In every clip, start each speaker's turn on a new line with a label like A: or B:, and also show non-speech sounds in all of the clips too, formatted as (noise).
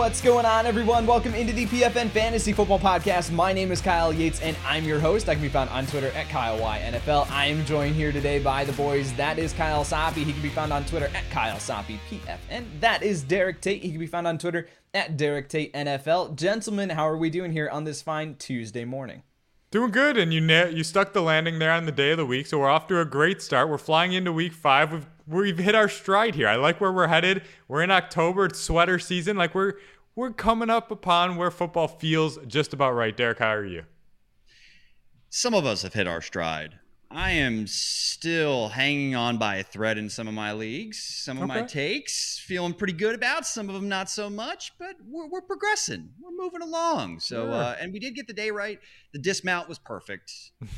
A: What's going on, everyone? Welcome into the PFN Fantasy Football Podcast. My name is Kyle Yates, and I'm your host. I can be found on Twitter at KyleYNFL. I am joined here today by the boys. That is Kyle Soppe. He can be found on Twitter at Kyle Soppe PFN. That is Derek Tate. He can be found on Twitter at Derek Tate NFL. Gentlemen, how are we doing here on this fine Tuesday morning?
B: Doing good, and you you stuck the landing there on the day of the week, so we're off to a great start. We're flying into week five. We've we've hit our stride here. I like where we're headed. We're in October. It's sweater season. Like we're we're coming up upon where football feels just about right. Derek, how are you?
C: Some of us have hit our stride. I am still hanging on by a thread in some of my leagues. Some of my takes feeling pretty good about. Some of them not so much, but we're, we're progressing. We're moving along. So,
B: Sure.
C: uh, and we did get the day right. The dismount was perfect.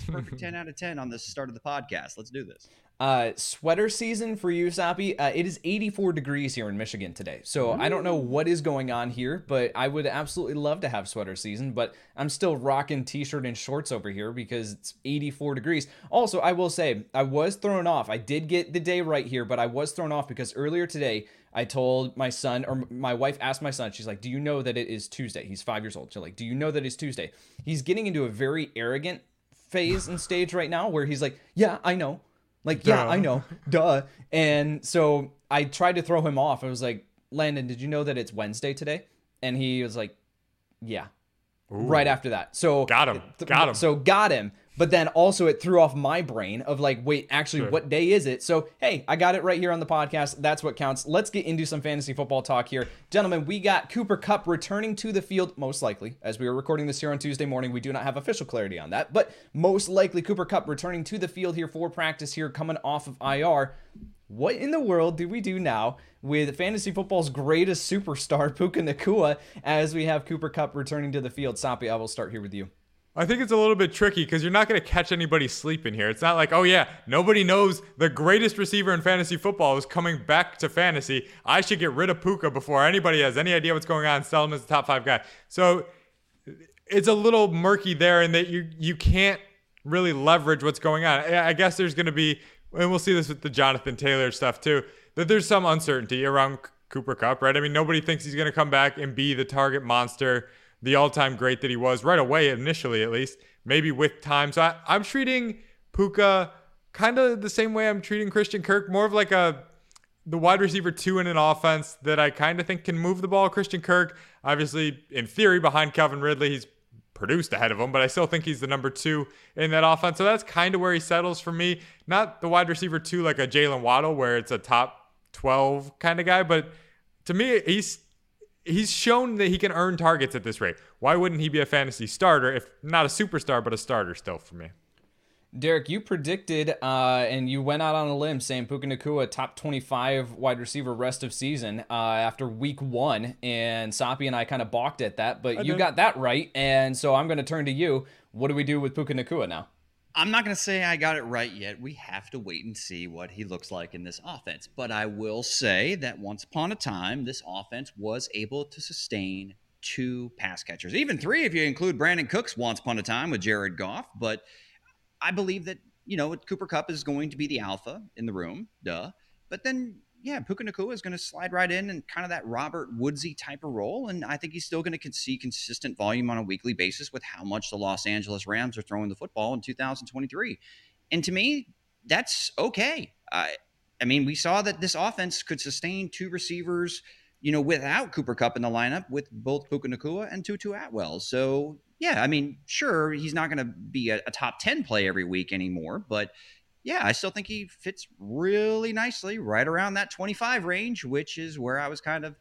C: Perfect (laughs) 10 out of 10 on the start of the podcast. Let's do this.
A: Uh, sweater season for you, Sappy. Uh, it is 84 degrees here in Michigan today. So I don't know what is going on here, but I would absolutely love to have sweater season. But I'm still rocking t-shirt and shorts over here because it's 84 degrees. Also, I will say I was thrown off. I did get the day right here, but I was thrown off because earlier today I told my son or my wife asked my son. She's like, "Do you know that it is Tuesday?" He's five years old. She's like, "Do you know that it's Tuesday?" He's getting into a very arrogant phase and stage right now where he's like, "Yeah, I know." Like, yeah,
B: Duh.
A: I know. Duh. And so I tried to throw him off. I was like, Landon, did you know that it's Wednesday today? And he was like, yeah. Right after that. So
B: Got him. Got him.
A: So got him. But then also it threw off my brain of like, wait, actually,
B: Sure.
A: what day is it? So hey, I got it right here on the podcast. That's what counts. Let's get into some fantasy football talk here, gentlemen. We got Cooper Kupp returning to the field, most likely, as we are recording this here on Tuesday morning. We do not have official clarity on that, but most likely Cooper Kupp returning to the field here for practice here, coming off of IR. What in the world do we do now with fantasy football's greatest superstar, (laughs) Puka Nacua, as we have Cooper Kupp returning to the field? Sapi, I will start here with you.
B: I think it's a little bit tricky because you're not going to catch anybody sleeping here. It's not like, oh yeah, nobody knows the greatest receiver in fantasy football is coming back to fantasy. I should get rid of Puka before anybody has any idea what's going on. Sell him as the top five guy. So it's a little murky there, in that you you can't really leverage what's going on. I guess there's going to be, and we'll see this with the Jonathan Taylor stuff too, that there's some uncertainty around Cooper Kupp, right? I mean, nobody thinks he's going to come back and be the target monster, the all-time great that he was right away, initially at least. Maybe with time. So I, I'm treating Puka kind of the same way I'm treating Christian Kirk, more of like a the wide receiver two in an offense that I kind of think can move the ball. Christian Kirk, obviously, in theory, behind Calvin Ridley, he's produced ahead of him, but I still think he's the number two in that offense. So that's kind of where he settles for me. Not the wide receiver two like a Jaylen Waddle, where it's a top 12 kind of guy, but to me, he's he's shown that he can earn targets at this rate. Why wouldn't he be a fantasy starter if not a superstar, but a starter still for me?
A: Derek, you predicted uh, and you went out on a limb saying Puka Nacua top 25 wide receiver rest of season uh, after week one. And Sapi and I kind of balked at that, but you
B: did.
A: got that right. And so I'm going to turn to you. What do we do with Puka Nacua now?
C: I'm not going to say I got it right yet. We have to wait and see what he looks like in this offense. But I will say that once upon a time, this offense was able to sustain two pass catchers, even three if you include Brandin Cooks once upon a time with Jared Goff. But I believe that, you know, Cooper Kupp is going to be the alpha in the room, duh. But then, yeah, Puka Nacua is going to slide right in and kind of that Robert Woodsy type of role. And I think he's still going to see consistent volume on a weekly basis with how much the Los Angeles Rams are throwing the football in 2023. And to me, that's okay. I, I mean, we saw that this offense could sustain two receivers, you know, without Cooper Kupp in the lineup with both Puka Nacua and Tutu Atwell. So, yeah, I mean, sure, he's not going to be a, a top 10 play every week anymore, but yeah, I still think he fits really nicely right around that 25 range, which is where I was kind of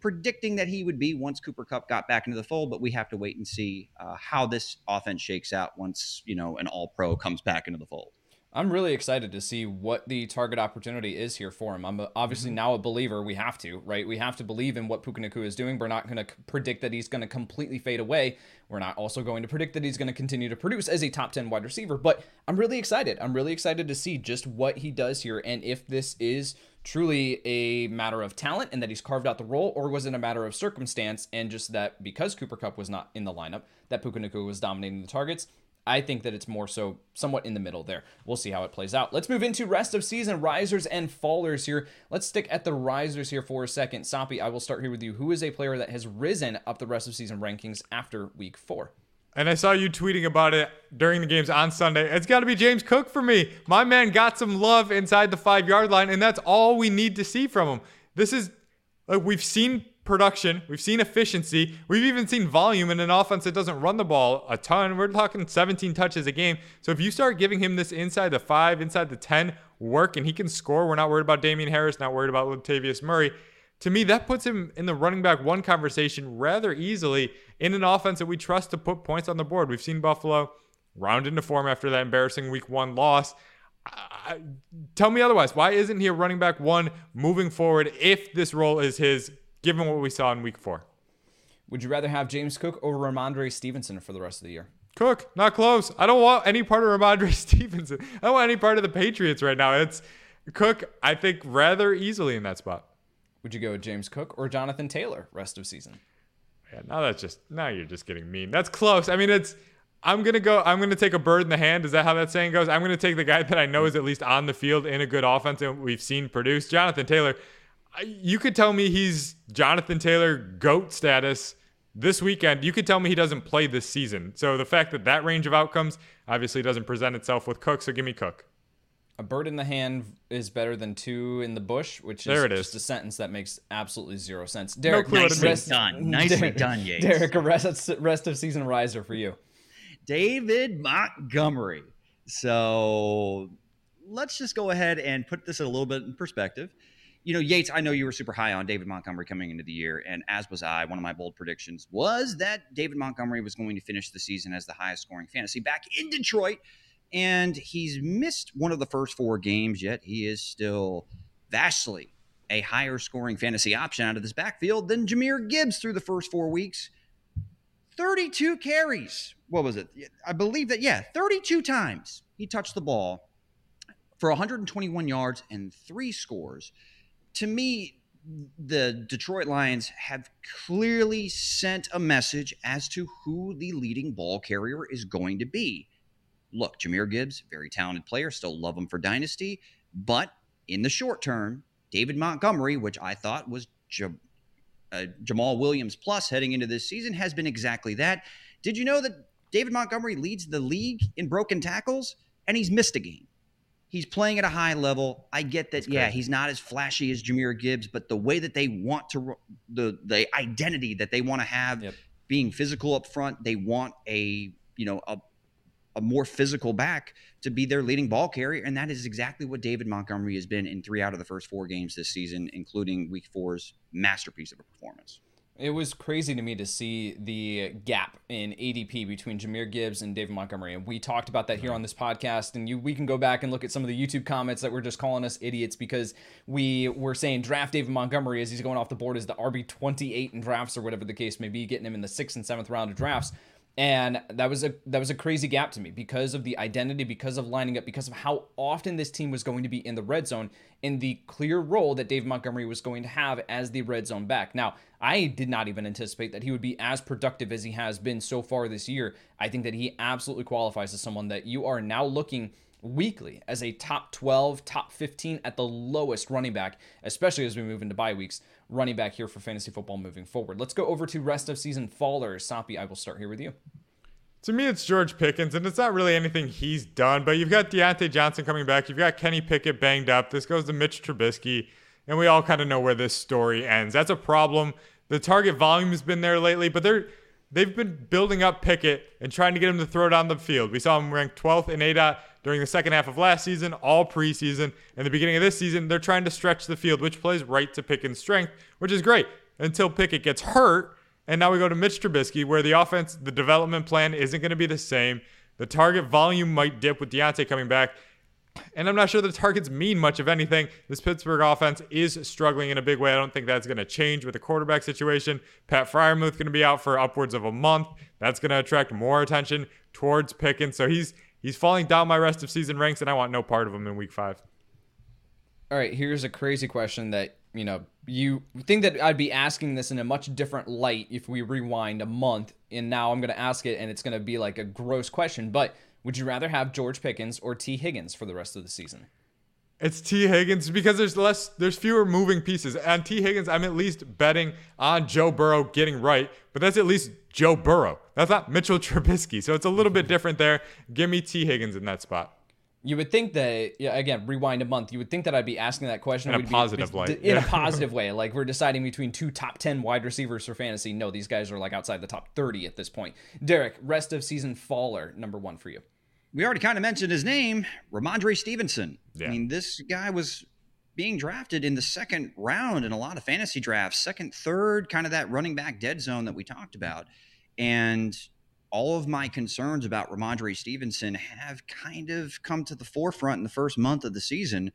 C: predicting that he would be once Cooper Kupp got back into the fold. But we have to wait and see uh, how this offense shakes out once, you know, an all pro comes back into the fold.
A: I'm really excited to see what the target opportunity is here for him. I'm obviously mm-hmm. now a believer. We have to, right? We have to believe in what Puka Nacua is doing. We're not going to predict that he's going to completely fade away. We're not also going to predict that he's going to continue to produce as a top 10 wide receiver. But I'm really excited. I'm really excited to see just what he does here and if this is truly a matter of talent and that he's carved out the role, or was it a matter of circumstance and just that because Cooper Kupp was not in the lineup, that Puka Nacua was dominating the targets? I think that it's more so somewhat in the middle there. We'll see how it plays out. Let's move into rest of season risers and fallers here. Let's stick at the risers here for a second. Soppy, I will start here with you. Who is a player that has risen up the rest of season rankings after week four?
B: And I saw you tweeting about it during the games on Sunday. It's got to be James Cook for me. My man got some love inside the five yard line, and that's all we need to see from him. This is like we've seen production, we've seen efficiency, we've even seen volume in an offense that doesn't run the ball a ton. We're talking 17 touches a game. So if you start giving him this inside the five, inside the 10 work, and he can score, we're not worried about Damien Harris, not worried about Latavius Murray. To me, that puts him in the running back one conversation rather easily in an offense that we trust to put points on the board. We've seen Buffalo round into form after that embarrassing week one loss. I, tell me otherwise. Why isn't he a running back one moving forward if this role is his, given what we saw in week four?
A: Would you rather have James Cook or Rhamondre Stevenson for the rest of the year?
B: Cook, not close. I don't want any part of Rhamondre (laughs) Stevenson. I don't want any part of the Patriots right now. It's Cook, I think, rather easily in that spot.
A: Would you go with James Cook or Jonathan Taylor rest of season?
B: Yeah, now that's just now you're just getting mean. That's close. I mean, it's I'm gonna go. I'm gonna take a bird in the hand. Is that how that saying goes? I'm gonna take the guy that I know is at least on the field in a good offense and we've seen produce. Jonathan Taylor. You could tell me he's Jonathan Taylor goat status this weekend. You could tell me he doesn't play this season. So the fact that that range of outcomes obviously doesn't present itself with Cook. So give me Cook.
A: A bird in the hand is better than two in the bush, which is,
B: there it is.
A: just a sentence that makes absolutely zero sense. Derek,
B: clue what it
C: Nicely
B: means.
C: done. (laughs) Nicely
A: Derek,
C: done, Yates.
A: Derek, a rest, rest of season riser for you.
C: David Montgomery. So let's just go ahead and put this a little bit in perspective. You know, Yates, I know you were super high on David Montgomery coming into the year, and as was I. One of my bold predictions was that David Montgomery was going to finish the season as the highest scoring fantasy back in Detroit. And he's missed one of the first four games, yet he is still vastly a higher scoring fantasy option out of this backfield than Jahmyr Gibbs through the first four weeks. 32 carries. What was it? I believe that, yeah, 32 times he touched the ball for 121 yards and three scores. To me, the Detroit Lions have clearly sent a message as to who the leading ball carrier is going to be. Look, Jahmyr Gibbs, very talented player, still love him for dynasty, but in the short term, David Montgomery, which I thought was uh, Jamaal Williams plus heading into this season, has been exactly that. Did you know that David Montgomery leads the league in broken tackles and he's missed a game? He's playing at a high level. I get that. Yeah, he's not as flashy as Jahmyr Gibbs, but the way that they want to, the the identity that they want to have,
A: Yep.
C: being physical up front, they want a you know a a more physical back to be their leading ball carrier, and that is exactly what David Montgomery has been in three out of the first four games this season, including Week Four's masterpiece of a performance.
A: It was crazy to me to see the gap in ADP between Jahmyr Gibbs and David Montgomery. And we talked about that here on this podcast. And you we can go back and look at some of the YouTube comments that were just calling us idiots because we were saying draft David Montgomery as he's going off the board as the RB28 in drafts or whatever the case may be, getting him in the sixth and seventh round of drafts. And that was a that was a crazy gap to me because of the identity, because of lining up, because of how often this team was going to be in the red zone, in the clear role that Dave Montgomery was going to have as the red zone back. Now, I did not even anticipate that he would be as productive as he has been so far this year. I think that he absolutely qualifies as someone that you are now looking weekly as a top 12, top 15 at the lowest running back, especially as we move into bye weeks, running back here for fantasy football moving forward. Let's go over to rest of season fallers. Soppy, I will start here with you.
B: To me, it's George Pickens, and it's not really anything he's done, but you've got Diontae Johnson coming back. You've got Kenny Pickett banged up. This goes to Mitch Trubisky, and we all kind of know where this story ends. That's a problem. The target volume has been there lately, but they're they've been building up Pickett and trying to get him to throw down the field. We saw him ranked 12th in ADOT during the second half of last season, all preseason. And the beginning of this season, they're trying to stretch the field, which plays right to Pickett's strength, which is great until Pickett gets hurt. And now we go to Mitch Trubisky, where the offense, the development plan isn't going to be the same. The target volume might dip with Diontae coming back. And I'm not sure the targets mean much of anything. This Pittsburgh offense is struggling in a big way. I don't think that's going to change with the quarterback situation. Pat Freiermuth going to be out for upwards of a month. That's going to attract more attention towards Pickens. So he's he's falling down my rest of season ranks, and I want no part of him in Week Five.
A: All right, here's a crazy question that you know, you think that I'd be asking this in a much different light if we rewind a month, and now I'm going to ask it, and it's going to be like a gross question. But would you rather have George Pickens or Tee Higgins for the rest of the season?
B: It's Tee Higgins because there's less, there's fewer moving pieces. And Tee Higgins, I'm at least betting on Joe Burrow getting right, but that's at least Joe Burrow. That's not Mitchell (laughs) Trubisky. So it's a little bit different there. Give me Tee Higgins in that spot.
A: You would think that, yeah, again, rewind a month. You would think that I'd be asking that question
B: in a positive
A: be,
B: light,
A: in
B: yeah.
A: a positive (laughs) way. Like we're deciding between two top ten wide receivers for fantasy. No, these guys are like outside the top thirty at this point. Derek, rest of season faller number one for you.
C: We already kind of mentioned his name, Rhamondre Stevenson.
B: Yeah.
C: I mean, this guy was being drafted in the second round in a lot of fantasy drafts, second, third, kind of that running back dead zone that we talked about. And all of my concerns about Rhamondre Stevenson have kind of come to the forefront in the first month of the season.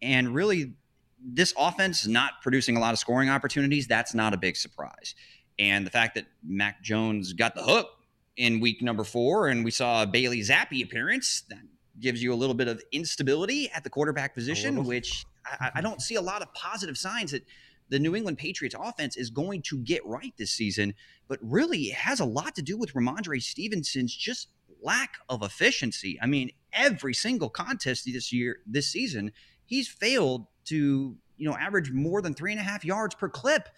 C: And really, this offense not producing a lot of scoring opportunities, that's not a big surprise. And the fact that Mac Jones got the hook in week number four and we saw a Bailey Zappe appearance, that gives you a little bit of instability at the quarterback position, which I, I mm-hmm. don't see a lot of positive signs that the New England Patriots offense is going to get right this season. But really, it has a lot to do with Rhamondre Stevenson's just lack of efficiency. I mean, every single contest this year, this season, he's failed to, you know, average more than three and a half yards per clip.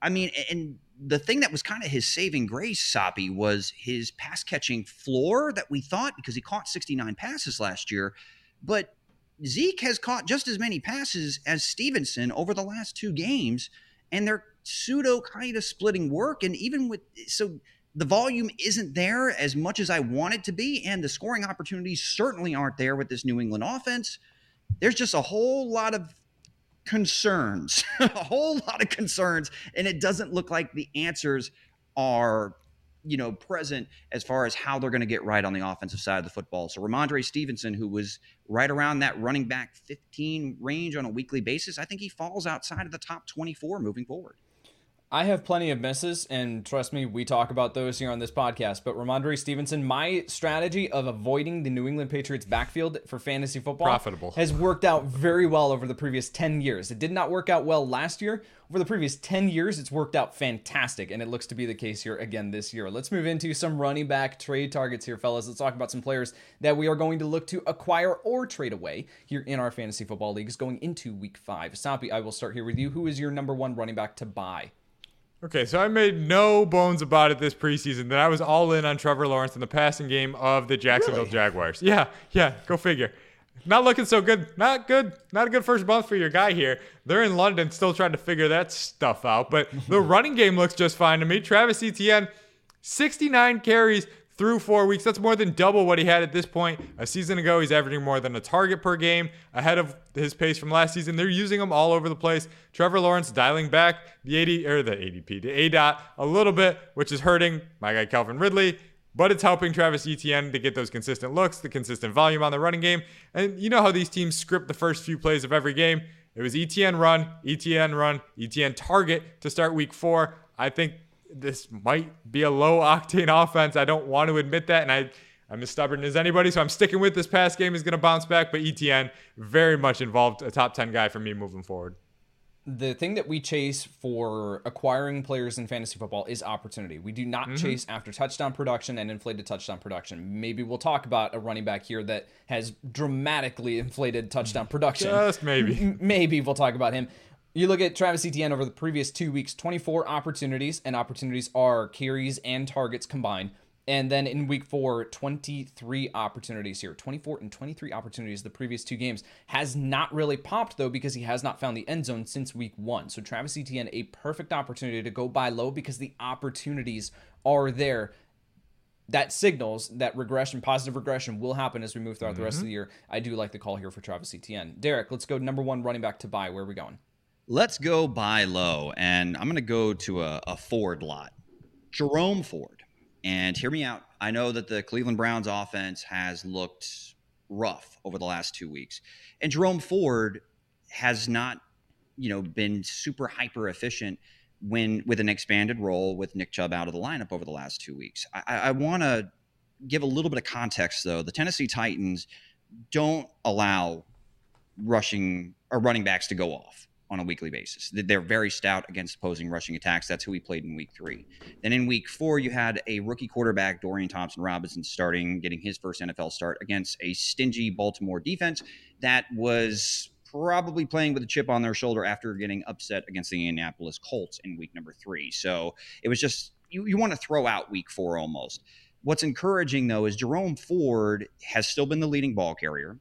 C: I mean, and the thing that was kind of his saving grace, Soppy, was his pass catching floor that we thought because he caught 69 passes last year. But Zeke has caught just as many passes as Stevenson over the last two games, and they're pseudo kind of splitting work. And even with so the volume isn't there as much as I want it to be, and the scoring opportunities certainly aren't there with this New England offense. There's just a whole lot of concerns, (laughs) a whole lot of concerns, and it doesn't look like the answers are you know, present as far as how they're going to get right on the offensive side of the football. So Rhamondre Stevenson, who was right around that running back 15 range on a weekly basis, I think he falls outside of the top 24 moving forward.
A: I have plenty of misses, and trust me, we talk about those here on this podcast. But Rhamondre Stevenson, my strategy of avoiding the New England Patriots backfield for fantasy football
B: Profitable.
A: has worked out very well over the previous 10 years. It did not work out well last year. Over the previous 10 years, it's worked out fantastic, and it looks to be the case here again this year. Let's move into some running back trade targets here, fellas. Let's talk about some players that we are going to look to acquire or trade away here in our fantasy football leagues going into week five. Soppy, I will start here with you. Who is your number one running back to buy?
B: Okay, so I made no bones about it this preseason that I was all in on Trevor Lawrence in the passing game of the Jacksonville
A: Really?
B: Jaguars. Yeah, yeah, go figure. Not looking so good. Not good. Not a good first month for your guy here. They're in London still trying to figure that stuff out. But the (laughs) running game looks just fine to me. Travis Etienne, 69 carries through four weeks. That's more than double what he had at this point. A season ago, he's averaging more than a target per game, ahead of his pace from last season. They're using him all over the place. Trevor Lawrence dialing back the 80 or the ADP, the A dot a little bit, which is hurting my guy Calvin Ridley. But it's helping Travis Etienne to get those consistent looks, the consistent volume on the running game. And you know how these teams script the first few plays of every game. It was ETN run, ETN run, ETN target to start week four. I think this might be a low octane offense. I don't want to admit that, and I I'm as stubborn as anybody, so I'm sticking with this pass game is going to bounce back. But ETN very much involved, a top ten guy for me moving forward.
A: the thing that we chase for acquiring players in fantasy football is opportunity. We do not mm-hmm. chase after touchdown production and inflated touchdown production. Maybe we'll talk about a running back here that has dramatically inflated touchdown mm-hmm. production.
B: Just maybe.
A: Maybe we'll talk about him. You look at Travis Etienne over the previous two weeks, 24 opportunities, and opportunities are carries and targets combined. And then in week four, 23 opportunities here. 24 and 23 opportunities the previous two games. Has not really popped, though, because he has not found the end zone since week one. So Travis Etienne, a perfect opportunity to go buy low because the opportunities are there. That signals that regression, positive regression, will happen as we move throughout the rest of mm-hmm. the year. I do like the call here for Travis Etienne. Derek, let's go number one running back to buy. Where are we going?
C: Let's go buy low, and I'm going to go to a, a Ford lot, Jerome Ford. And hear me out. I know that the Cleveland Browns offense has looked rough over the last two weeks, and Jerome Ford has not, you know, been super hyper efficient when with an expanded role with Nick Chubb out of the lineup over the last two weeks. I, I, want to give a little bit of context though. The Tennessee Titans don't allow rushing or running backs to go off on a weekly basis. They're very stout against opposing rushing attacks. That's who we played in week three. Then in week four, you had a rookie quarterback, Dorian Thompson Robinson, starting, getting his first NFL start against a stingy Baltimore defense that was probably playing with a chip on their shoulder after getting upset against the Indianapolis Colts in week number three. So it was just, you, you want to throw out week four almost. What's encouraging, though, is Jerome Ford has still been the leading ball carrier.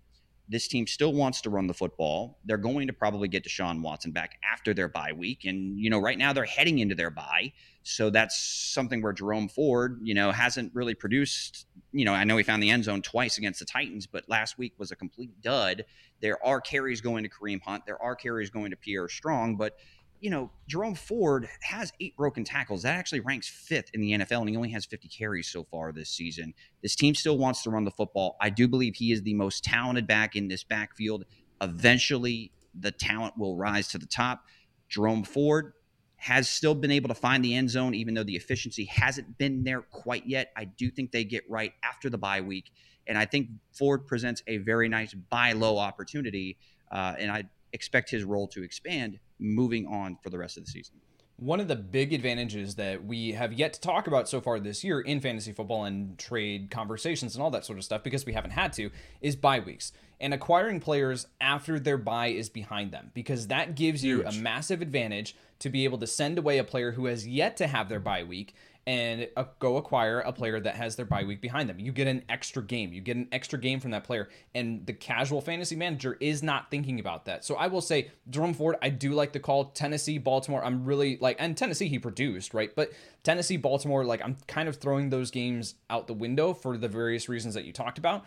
C: This team still wants to run the football. They're going to probably get Deshaun Watson back after their bye week. And, you know, right now they're heading into their bye. So that's something where Jerome Ford, you know, hasn't really produced. You know, I know he found the end zone twice against the Titans, but last week was a complete dud. There are carries going to Kareem Hunt. There are carries going to Pierre Strong, but you know, Jerome Ford has eight broken tackles. That actually ranks fifth in the NFL, and he only has 50 carries so far this season. This team still wants to run the football. I do believe he is the most talented back in this backfield. Eventually, the talent will rise to the top. Jerome Ford has still been able to find the end zone, even though the efficiency hasn't been there quite yet. I do think they get right after the bye week. And I think Ford presents a very nice buy low opportunity. Uh, and I expect his role to expand moving on for the rest of the season.
A: One of the big advantages that we have yet to talk about so far this year in fantasy football and trade conversations and all that sort of stuff, because we haven't had to, is bye weeks and acquiring players after their bye is behind them, because that gives you a massive advantage to be able to send away a player who has yet to have their bye week and go acquire a player that has their bye week behind them. You get an extra game. You get an extra game from that player. And the casual fantasy manager is not thinking about that. So I will say, Jerome Ford, I do like the call. Tennessee, Baltimore, I'm really like, and Tennessee he produced, right? But Tennessee, Baltimore, like I'm kind of throwing those games out the window for the various reasons that you talked about.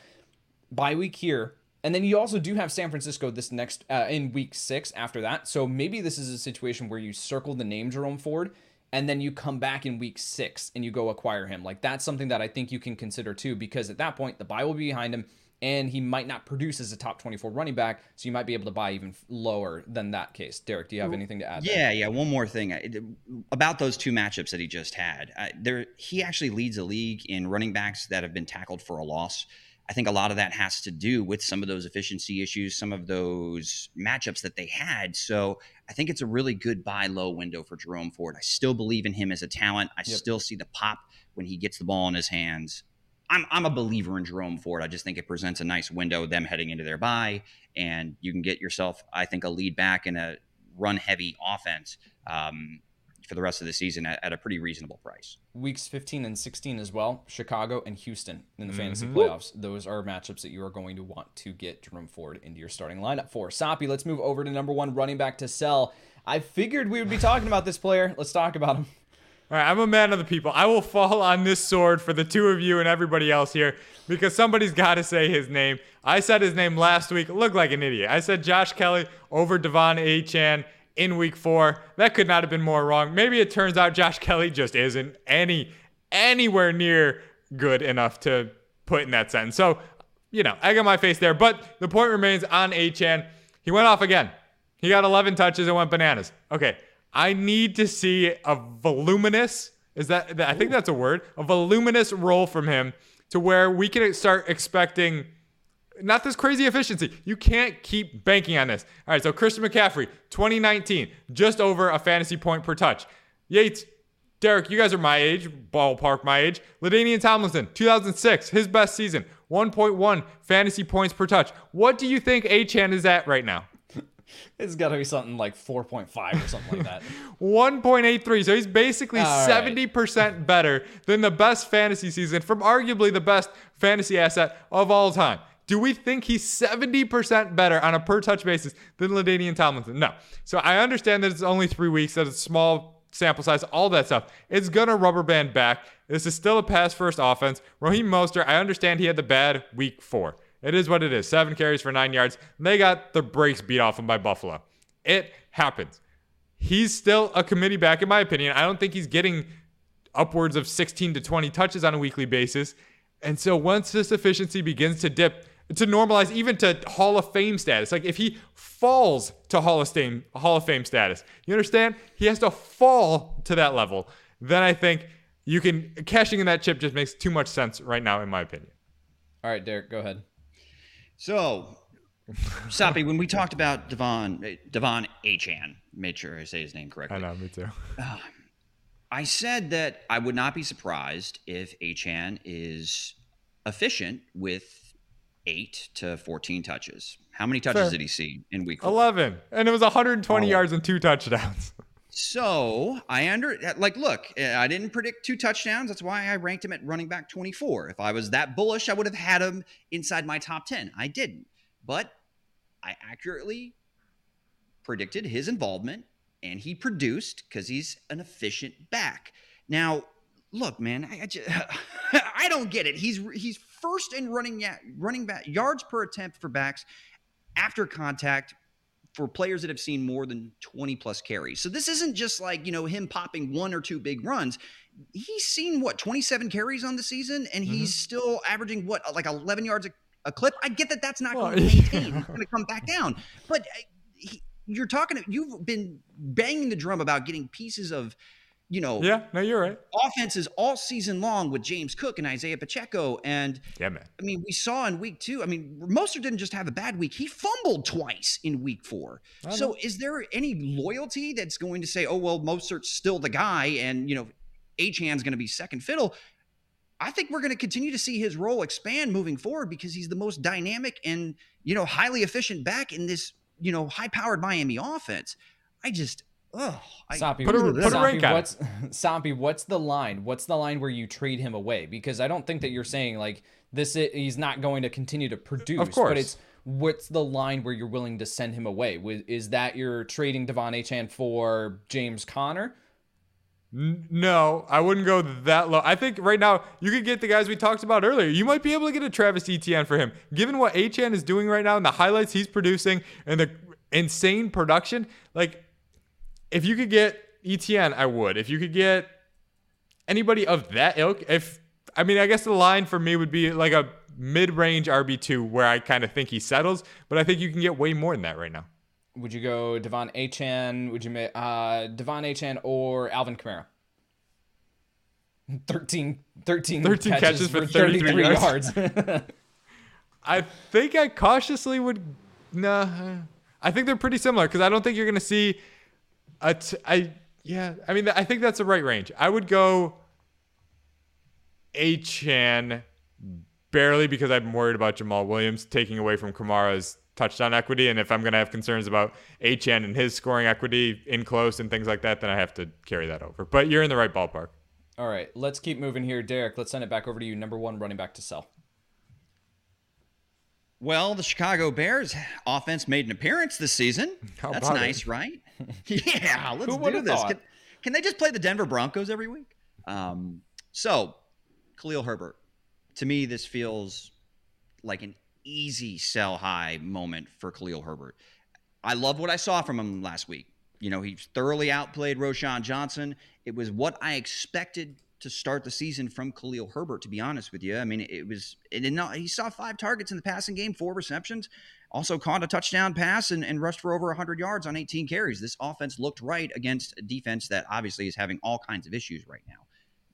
A: Bye week here, and then you also do have San Francisco this next uh, in week six after that. So maybe this is a situation where you circle the name Jerome Ford and then you come back in week six and you go acquire him. Like that's something that I think you can consider too, because at that point the buy will be behind him and he might not produce as a top 24 running back. So you might be able to buy even lower than that case. Derek, do you have anything to add?
C: Yeah, there? yeah. One more thing about those two matchups that he just had. Uh, there, he actually leads the league in running backs that have been tackled for a loss. I think a lot of that has to do with some of those efficiency issues, some of those matchups that they had. So I think it's a really good buy low window for Jerome Ford. I still believe in him as a talent. I yep. still see the pop when he gets the ball in his hands. I'm, I'm a believer in Jerome Ford. I just think it presents a nice window, them heading into their buy, and you can get yourself, I think, a lead back in a run heavy offense. Um, for the rest of the season at, at, a pretty reasonable price.
A: Weeks 15 and 16 as well, Chicago and Houston in the mm-hmm. fantasy playoffs. Those are matchups that you are going to want to get Jerome Ford into your starting lineup for. Soppy, let's move over to number one running back to sell. I figured we would be talking about this player. Let's talk about him.
B: All right, I'm a man of the people. I will fall on this sword for the two of you and everybody else here because somebody's got to say his name. I said his name last week. Look like an idiot. I said Josh Kelly over De'Von Achane in week four. That could not have been more wrong. Maybe it turns out Josh Kelley just isn't any anywhere near good enough to put in that sentence. So, you know, egg on my face there. But the point remains on Achane. He went off again. He got 11 touches and went bananas. Okay, I need to see a voluminous, is that, I think that's a word, a voluminous role from him to where we can start expecting – not this crazy efficiency. You can't keep banking on this. All right, so Christian McCaffrey, 2019, just over a fantasy point per touch. Yates, Derek, you guys are my age, ballpark my age. LaDainian Tomlinson, 2006, his best season, 1.1 fantasy points per touch. What do you think Achane is at right now? (laughs)
A: It's got to be something like 4.5 or something like that. (laughs)
B: 1.83. So he's basically All 70% right. better than the best fantasy season from arguably the best fantasy asset of all time. Do we think he's 70% better on a per touch basis than LaDainian Tomlinson? No. So I understand that it's only three weeks, that it's small sample size, all that stuff. It's going to rubber band back. This is still a pass first offense. Raheem Mostert, I understand he had the bad week four. It is what it is. Seven carries for nine yards. They got the brakes beat off him by Buffalo. It happens. He's still a committee back, in my opinion. I don't think he's getting upwards of 16 to 20 touches on a weekly basis. And so once this efficiency begins to dip, to normalize even to Hall of Fame status. Like if he falls to Hall of Fame Hall of Fame status, you understand? He has to fall to that level. Then I think you can cashing in that chip just makes too much sense right now, in my opinion.
A: All right, Derek, go ahead.
C: So Sappy, when we talked about De'Von eh, De'Von Achane, made sure I say his name correctly.
B: I know, me too.
C: Uh, I said that I would not be surprised if Achane is efficient with eight to 14 touches. How many touches
B: Fair.
C: did he see in week four?
B: 11. And it was 120
C: Oh.
B: yards and two touchdowns.
C: So I under like look, eh, I didn't predict two touchdowns. That's why I ranked him at running back 24. If I was that bullish, I would have had him inside my top 10. I didn't. But I accurately predicted his involvement and he produced because he's an efficient back. Now, look, man, I, I, just, (laughs) I don't get it. He's he's first in running ya- running back yards per attempt for backs after contact for players that have seen more than 20 plus carries. So this isn't just like, you know, him popping one or two big runs. He's seen what 27 carries on the season and he's still averaging what like 11 yards a, a clip. I get that that's not
B: Well,
C: going to maintain. It's going to come back down. But uh, he, you're talking you've been banging the drum about getting pieces of, you know,
B: yeah, no, you're right.
C: offenses all season long with James Cook and Isaiah Pacheco and
B: Yeah, man.
C: I mean, we saw in week two. I mean, Mostert didn't just have a bad week; he fumbled twice in week four. So,
B: know.
C: is there any loyalty that's going to say, "Oh, well, Mostert's still the guy," and you know, Achane's going to be second fiddle? I think we're going to continue to see his role expand moving forward because he's the most dynamic and you know highly efficient back in this you know high-powered Miami offense. I just, oh, I,
A: Soppy,
B: Put a- put a rank on
A: what's (laughs) Soppy, what's the line? What's the line where you trade him away? Because I don't think that you're saying like this i- he's not going to continue to produce.
B: Of course.
A: But it's what's the line where you're willing to send him away? Is that you're trading De'Von Achane for James Conner?
B: No, I wouldn't go that low. I think right now you could get the guys we talked about earlier. You might be able to get a Travis Etienne for him. Given what Achane is doing right now and the highlights he's producing and the insane production, like if you could get ETN, I would. If you could get anybody of that ilk, if I mean, I guess the line for me would be like a mid-range RB2 where I kind of think he settles, but I think you can get way more than that right now.
A: Would you go De'Von Achane? Would you uh, De'Von Achane or Alvin Kamara? (laughs) 13, 13,
B: 13 catches for 33
A: yards. (laughs)
B: I think I cautiously would. Nah, I think they're pretty similar because I don't think you're gonna see a. T- I yeah. I mean, I think that's the right range. I would go Achane barely because I'm worried about Jamaal Williams taking away from Kamara's touchdown equity, and if I'm gonna have concerns about Achane and his scoring equity in close and things like that, then I have to carry that over. But you're in the right ballpark.
A: All right, let's keep moving here, Derek. Let's send it back over to you. Number one running back to sell.
C: Well, the Chicago Bears offense made an appearance this season.
B: How
C: That's
B: about it?
C: nice, right? (laughs) yeah, let's
A: Who
C: do this. Can, can they just play the Denver Broncos every week? Um, so, Khalil Herbert. To me, this feels like an easy sell high moment for Khalil Herbert. I love what I saw from him last week. You know, he thoroughly outplayed Roschon Johnson. It was what I expected to start the season from Khalil Herbert, to be honest with you. I mean, it was, it did not, he saw five targets in the passing game, four receptions, also caught a touchdown pass and, and rushed for over 100 yards on 18 carries. This offense looked right against a defense that obviously is having all kinds of issues right now.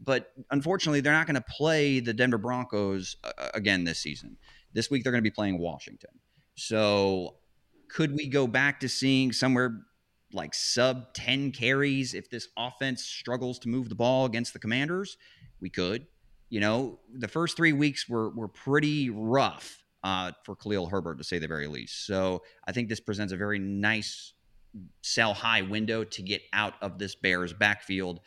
C: But unfortunately, they're not going to play the Denver Broncos uh, again this season. This week, they're going to be playing Washington. So, could we go back to seeing somewhere like sub 10 carries if this offense struggles to move the ball against the Commanders? We could. You know, the first three weeks were were pretty rough uh, for Khalil Herbert, to say the very least. So, I think this presents a very nice sell high window to get out of this Bears backfield.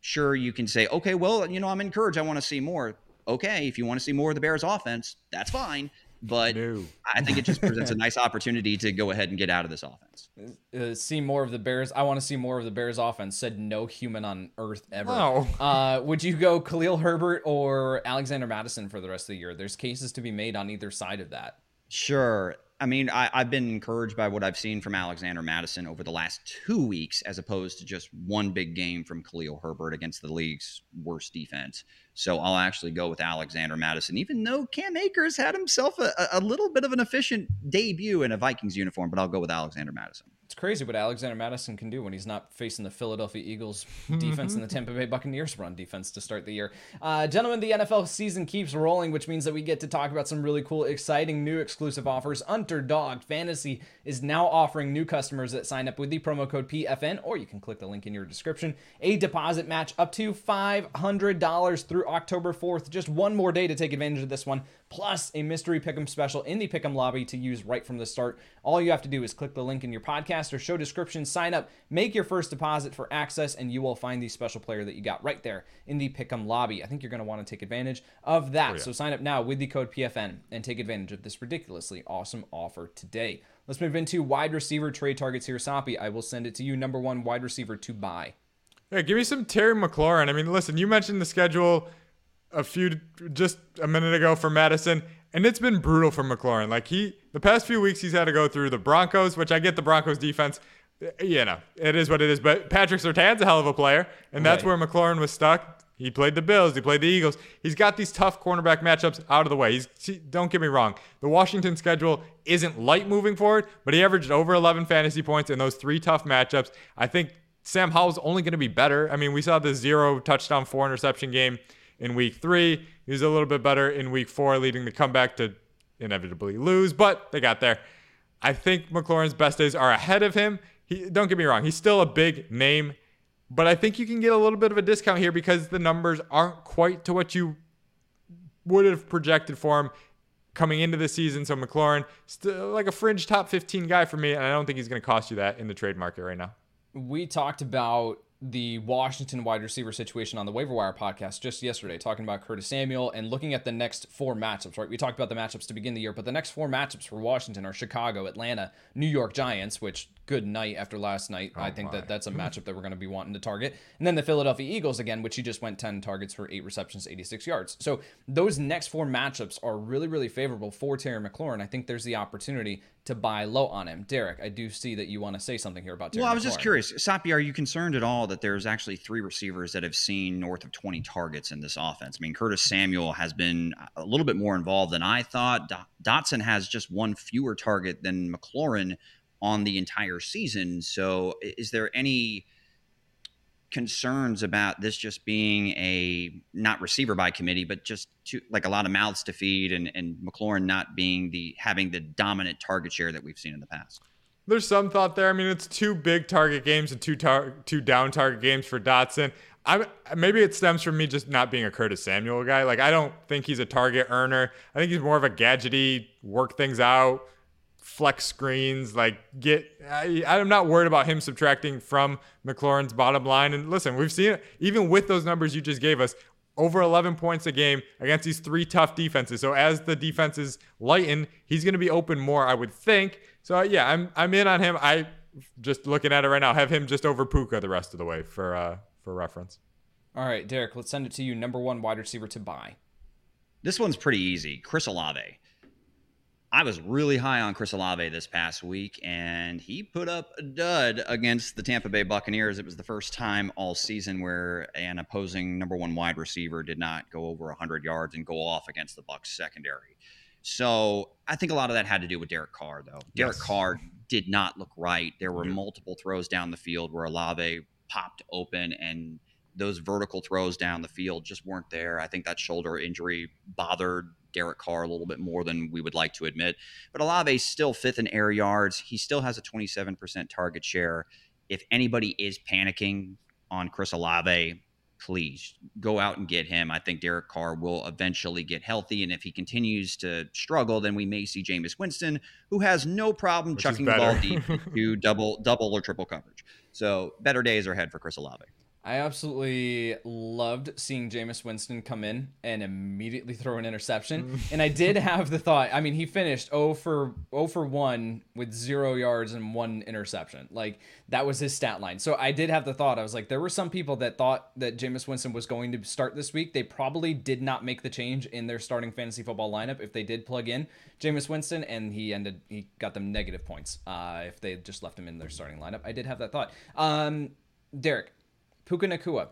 C: Sure, you can say, okay, well, you know, I'm encouraged. I want to see more. Okay, if you want to see more of the Bears offense, that's fine. But
B: No.
C: I think it just presents a nice (laughs) opportunity to go ahead and get out of this offense.
A: Uh, see more of the Bears. I want to see more of the Bears offense. Said no human on earth ever.
B: Wow. (laughs)
A: Uh, would you go Khalil Herbert or Alexander Mattison for the rest of the year? There's cases to be made on either side of that.
C: Sure. I mean, I, I've been encouraged by what I've seen from Alexander Mattison over the last two weeks, as opposed to just one big game from Khalil Herbert against the league's worst defense. So I'll actually go with Alexander Mattison, even though Cam Akers had himself a, a little bit of an efficient debut in a Vikings uniform, but I'll go with Alexander Mattison.
A: It's crazy what Alexander Mattison can do when he's not facing the Philadelphia Eagles (laughs) defense and the Tampa Bay Buccaneers run defense to start the year. Uh, gentlemen, the NFL season keeps rolling, which means that we get to talk about some really cool, exciting new exclusive offers. Underdog Fantasy is now offering new customers that sign up with the promo code PFN, or you can click the link in your description, a deposit match up to $500 through October 4th. Just one more day to take advantage of this one, plus a mystery pick'em special in the pick'em lobby to use right from the start. All you have to do is click the link in your podcast or show description, sign up, make your first deposit for access, and you will find the special player that you got right there in the pick'em lobby. I think you're going to want to take advantage of that. Oh, yeah. So sign up now with the code PFN and take advantage of this ridiculously awesome offer today. Let's move into wide receiver trade targets here, Soppy. I will send it to you. Number one wide receiver to buy.
B: Yeah, give me some Terry McLaurin. I mean, listen, you mentioned the schedule a few just a minute ago for Mattison, and it's been brutal for McLaurin. Like he, the past few weeks, he's had to go through the Broncos, which I get the Broncos defense. You know, it is what it is. But Patrick Surtain's a hell of a player, and that's right. where McLaurin was stuck. He played the Bills. He played the Eagles. He's got these tough cornerback matchups out of the way. He's don't get me wrong. The Washington schedule isn't light moving forward, but he averaged over 11 fantasy points in those three tough matchups. I think Sam Howell's only going to be better. I mean, we saw the zero touchdown, four interception game in week three. He was a little bit better in week four, leading the comeback to inevitably lose, but they got there. I think McLaurin's best days are ahead of him. He, don't get me wrong, he's still a big name but I think you can get a little bit of a discount here because the numbers aren't quite to what you would have projected for him coming into the season. So McLaurin, still like a fringe top 15 guy for me, and I don't think he's going to cost you that in the trade market right now.
A: We talked about the Washington wide receiver situation on the waiver wire podcast just yesterday, talking about Curtis Samuel and looking at the next four matchups, right? We talked about the matchups to begin the year, but the next four matchups for Washington are Chicago, Atlanta, New York Giants, which good night after last night. Oh I think my. that that's a matchup that we're going to be wanting to target. And then the Philadelphia Eagles again, which he just went 10 targets for eight receptions, 86 yards. So those next four matchups are really, really favorable for Terry McLaurin. I think there's the opportunity to buy low on him. Derek, I do see that you want to say something here about Terry
C: Well, I was
A: McLaurin.
C: just curious. Sapi, are you concerned at all that there's actually three receivers that have seen north of 20 targets in this offense? I mean, Curtis Samuel has been a little bit more involved than I thought. Dotson has just one fewer target than McLaurin on the entire season. So, is there any concerns about this just being a not receiver by committee, but just to, like a lot of mouths to feed, and and McLaurin not being the having the dominant target share that we've seen in the past?
B: There's some thought there. I mean, it's two big target games and two tar- two down target games for Dotson. I maybe it stems from me just not being a Curtis Samuel guy. Like I don't think he's a target earner. I think he's more of a gadgety, work things out, flex screens, like get. I, I'm not worried about him subtracting from McLaurin's bottom line. And listen, we've seen it even with those numbers you just gave us. Over 11 points a game against these three tough defenses. So as the defenses lighten, he's going to be open more, I would think. So yeah, I'm I'm in on him. I just looking at it right now, have him just over Puka the rest of the way for uh for reference.
A: All right, Derek, let's send it to you. Number one wide receiver to buy.
C: This one's pretty easy. Chris Olave. I was really high on Chris Olave this past week, and he put up a dud against the Tampa Bay Buccaneers. It was the first time all season where an opposing number one wide receiver did not go over 100 yards and go off against the Bucs secondary. So I think a lot of that had to do with Derek Carr, though. Derek yes. Carr did not look right. There were multiple throws down the field where Olave popped open and those vertical throws down the field just weren't there. I think that shoulder injury bothered Derek Carr a little bit more than we would like to admit. But Olave still fifth in air yards. He still has a 27% target share. If anybody is panicking on Chris Olave, please go out and get him. I think Derek Carr will eventually get healthy. And if he continues to struggle, then we may see Jameis Winston, who has no problem Which chucking the ball deep to (laughs) double, double or triple coverage. So better days are ahead for Chris Olave.
A: I absolutely loved seeing Jameis Winston come in and immediately throw an interception. and I did have the thought, I mean, he finished 0 for 0 for 1 with 0 yards and one interception. Like that was his stat line. So I did have the thought. I was like there were some people that thought that Jameis Winston was going to start this week. They probably did not make the change in their starting fantasy football lineup if they did plug in Jameis Winston and he ended he got them negative points uh, if they just left him in their starting lineup. I did have that thought. Um Derek, Puka Nacua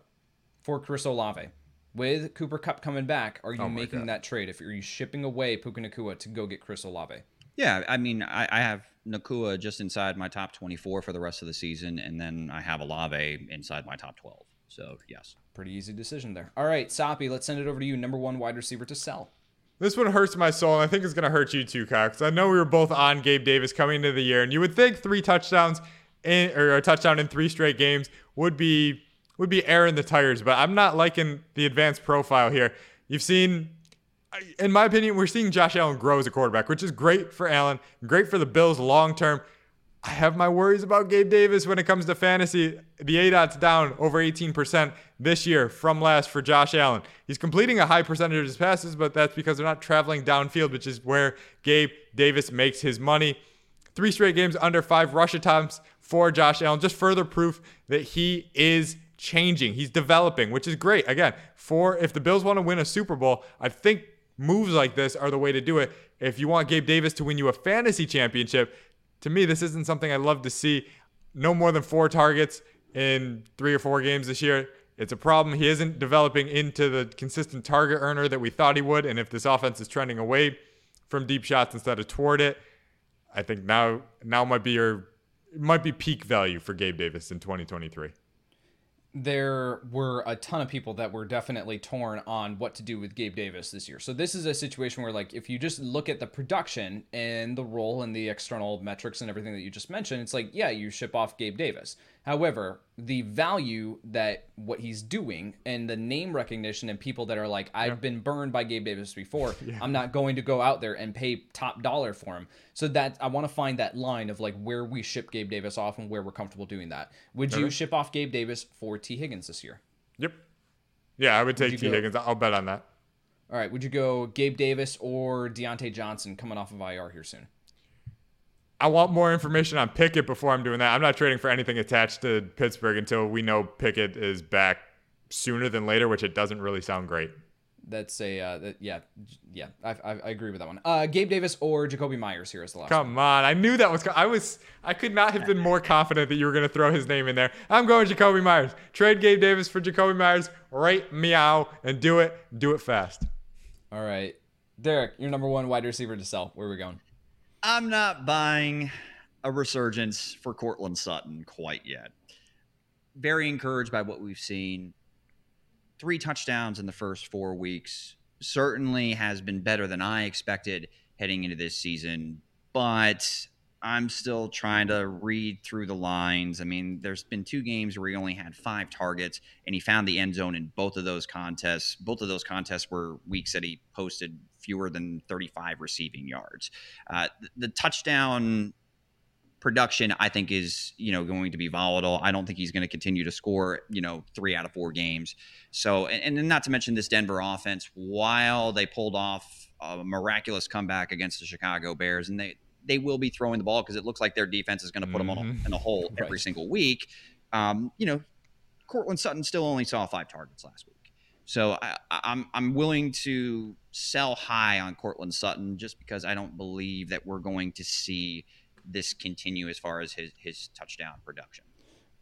A: for Chris Olave. With Cooper Kupp coming back, are you oh making God. that trade? If are you shipping away Puka Nacua to go get Chris Olave?
C: Yeah, I mean, I, I have Nacua just inside my top 24 for the rest of the season, and then I have Olave inside my top 12. So, yes.
A: Pretty easy decision there. All right, Soppy, let's send it over to you. Number one wide receiver to sell.
B: This one hurts my soul, and I think it's going to hurt you too, Cox. I know we were both on Gabe Davis coming into the year, and you would think three touchdowns in, or a touchdown in three straight games would be would be airing the tires, but I'm not liking the advanced profile here. You've seen, in my opinion, we're seeing Josh Allen grow as a quarterback, which is great for Allen, great for the Bills long term. I have my worries about Gabe Davis when it comes to fantasy. The ADOT's down over 18% this year from last for Josh Allen. He's completing a high percentage of his passes, but that's because they're not traveling downfield, which is where Gabe Davis makes his money. Three straight games under five rush attempts for Josh Allen. Just further proof that he is changing. He's developing, which is great. Again, for if the Bills want to win a Super Bowl, I think moves like this are the way to do it. If you want Gabe Davis to win you a fantasy championship, to me, this isn't something I'd love to see. No more than four targets in three or four games this year. It's a problem. He isn't developing into the consistent target earner that we thought he would. And if this offense is trending away from deep shots instead of toward it, I think now now might be your might be peak value for Gabe Davis in 2023
A: there were a ton of people that were definitely torn on what to do with Gabe Davis this year. So this is a situation where like if you just look at the production and the role and the external metrics and everything that you just mentioned, it's like yeah, you ship off Gabe Davis. However, the value that what he's doing and the name recognition and people that are like, I've yeah. been burned by Gabe Davis before. (laughs) Yeah. I'm not going to go out there and pay top dollar for him. So that I want to find that line of like where we ship Gabe Davis off and where we're comfortable doing that. Would okay. you ship off Gabe Davis for Tee Higgins this year?
B: Yep. Yeah, I would take would Tee go, Higgins. I'll bet on that.
A: All right. Would you go Gabe Davis or Diontae Johnson coming off of IR here soon?
B: I want more information on Pickett before I'm doing that. I'm not trading for anything attached to Pittsburgh until we know Pickett is back sooner than later, which it doesn't really sound great.
A: That's a uh, that, yeah, yeah. I, I, I, agree with that one. Uh, Gabe Davis or Jakobi Meyers here is the last.
B: Come one. on, I knew that was. I was. I could not have been more confident that you were going to throw his name in there. I'm going Jakobi Meyers. Trade Gabe Davis for Jakobi Meyers right meow and do it. Do it fast.
A: All right, Derek, your number one wide receiver to sell. Where are we going?
C: I'm not buying a resurgence for Courtland Sutton quite yet. Very encouraged by what we've seen. Three touchdowns in the first four weeks certainly has been better than I expected heading into this season, but I'm still trying to read through the lines. I mean, there's been two games where he only had five targets and he found the end zone in both of those contests. Both of those contests were weeks that he posted fewer than 35 receiving yards. Uh, the, the touchdown production I think is you know going to be volatile. I don't think he's going to continue to score you know three out of four games. So and, and not to mention this Denver offense, while they pulled off a miraculous comeback against the Chicago Bears, and they they will be throwing the ball because it looks like their defense is going to put mm-hmm. them a, in a hole right. every single week. Um, you know, Courtland Sutton still only saw five targets last week. So I, I'm I'm willing to sell high on Courtland Sutton just because I don't believe that we're going to see this continue as far as his his touchdown production.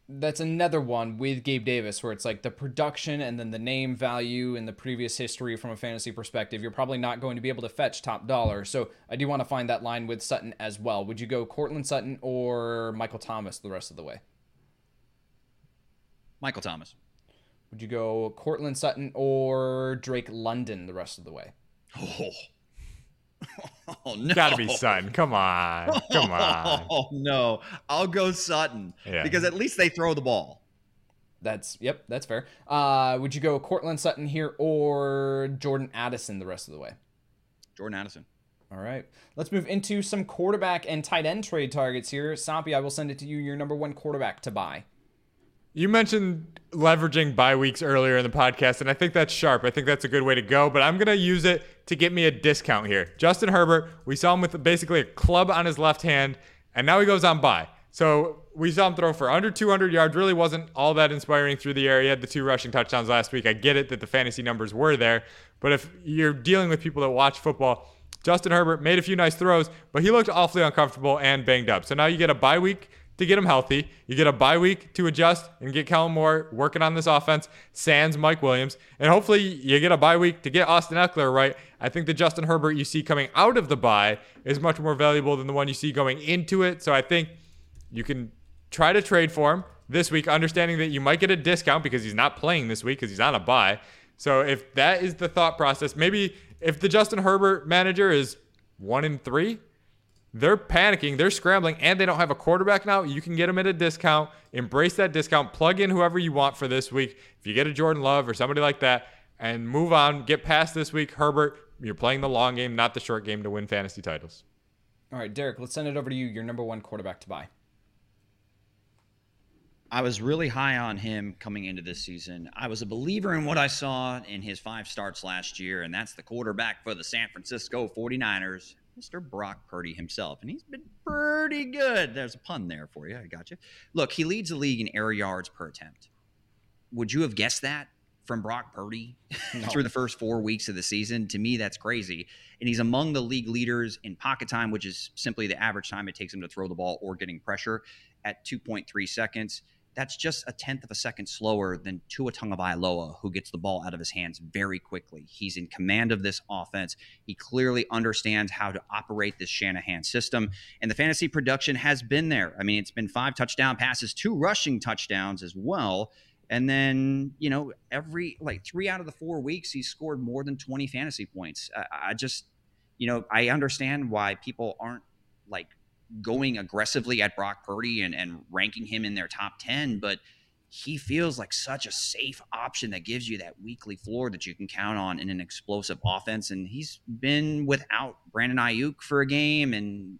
A: That's another one with Gabe Davis where it's like the production and then the name value and the previous history from a fantasy perspective. You're probably not going to be able to fetch top dollar. So I do want to find that line with Sutton as well. Would you go Courtland Sutton or Michael Thomas the rest of the way?
C: Michael Thomas.
A: Would you go Courtland Sutton or Drake London the rest of the way?
C: Oh, (laughs) oh no.
B: Gotta be Sutton. Come on. Come (laughs) on.
C: Oh no. I'll go Sutton. Yeah. Because at least they throw the ball.
A: That's yep, that's fair. Uh, would you go Courtland Sutton here or Jordan Addison the rest of the way?
C: Jordan Addison.
A: All right. Let's move into some quarterback and tight end trade targets here. Soppe, I will send it to you. Your number one quarterback to buy.
B: You mentioned leveraging bye weeks earlier in the podcast, and I think that's sharp. I think that's a good way to go, but I'm going to use it to get me a discount here. Justin Herbert, we saw him with basically a club on his left hand, and now he goes on bye. So we saw him throw for under 200 yards. Really wasn't all that inspiring through the air. He had the two rushing touchdowns last week. I get it that the fantasy numbers were there, but if you're dealing with people that watch football, Justin Herbert made a few nice throws, but he looked awfully uncomfortable and banged up. So now you get a bye week to get him healthy. You get a bye week to adjust and get Kellen Moore working on this offense, sans Mike Williams. And hopefully you get a bye week to get Austin Ekeler right. I think the Justin Herbert you see coming out of the bye is much more valuable than the one you see going into it. So I think you can try to trade for him this week, understanding that you might get a discount because he's not playing this week because he's on a bye. So if that is the thought process, maybe if the Justin Herbert manager is one in three, they're panicking, they're scrambling, and they don't have a quarterback now. You can get them at a discount. Embrace that discount. Plug in whoever you want for this week. If you get a Jordan Love or somebody like that, and move on, get past this week. Herbert, you're playing the long game, not the short game to win fantasy titles.
A: All right, Derek, let's send it over to you. Your number one quarterback to buy.
C: I was really high on him coming into this season. I was a believer in what I saw in his five starts last year, and that's the quarterback for the San Francisco 49ers, Mr. Brock Purdy himself. And he's been pretty good. There's a pun there for you. I got you. Look, he leads the league in air yards per attempt. Would you have guessed that from Brock Purdy (laughs) no. through the first four weeks of the season? To me, that's crazy. And he's among the league leaders in pocket time, which is simply the average time it takes him to throw the ball or getting pressure at 2.3 seconds that's just a tenth of a second slower than Tua Tagovailoa, who gets the ball out of his hands very quickly. He's in command of this offense. He clearly understands how to operate this Shanahan system, and the fantasy production has been there. I mean, it's been five touchdown passes, two rushing touchdowns as well. And then, you know, every like three out of the four weeks, he's scored more than 20 fantasy points. I, I just, you know, I understand why people aren't like going aggressively at Brock Purdy and, and ranking him in their top 10, but he feels like such a safe option that gives you that weekly floor that you can count on in an explosive offense. And he's been without Brandon Aiyuk for a game, and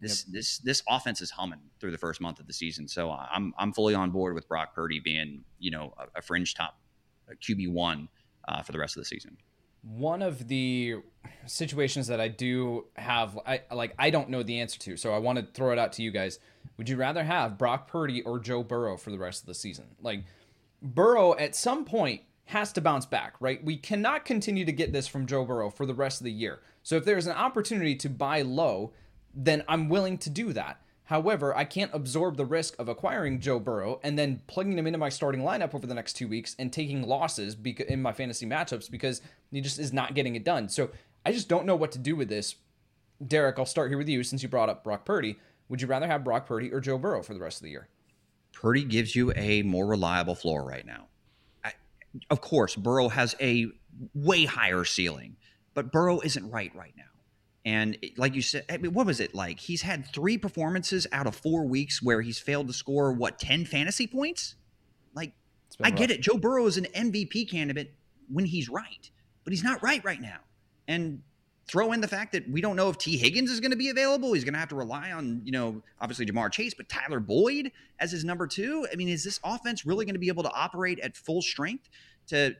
C: this yep. this this offense is humming through the first month of the season. So I'm I'm fully on board with Brock Purdy being you know a, a fringe top QB one uh, for the rest of the season
A: one of the situations that I do have, I like, I don't know the answer to, so I want to throw it out to you guys. Would you rather have Brock Purdy or Joe Burrow for the rest of the season? Like, Burrow at some point has to bounce back, right? We cannot continue to get this from Joe Burrow for the rest of the year. So if there's an opportunity to buy low, then I'm willing to do that. However, I can't absorb the risk of acquiring Joe Burrow and then plugging him into my starting lineup over the next two weeks and taking losses in my fantasy matchups because he just is not getting it done. So I just don't know what to do with this. Derek, I'll start here with you since you brought up Brock Purdy. Would you rather have Brock Purdy or Joe Burrow for the rest of the year?
C: Purdy gives you a more reliable floor right now. I, of course, Burrow has a way higher ceiling, but Burrow isn't right right now. And eh, like you said, I mean, what was it like? He's had three performances out of four weeks where he's failed to score what ten fantasy points. Like, I rough. get it. Joe Burrow is an MVP candidate when he's right, but he's not right right now. And throw in the fact that we don't know if Tee Higgins is going to be available. He's going to have to rely on, you know, obviously Ja'Marr Chase, but Tyler Boyd as his number two. I mean, is this offense really going to be able to operate at full strength to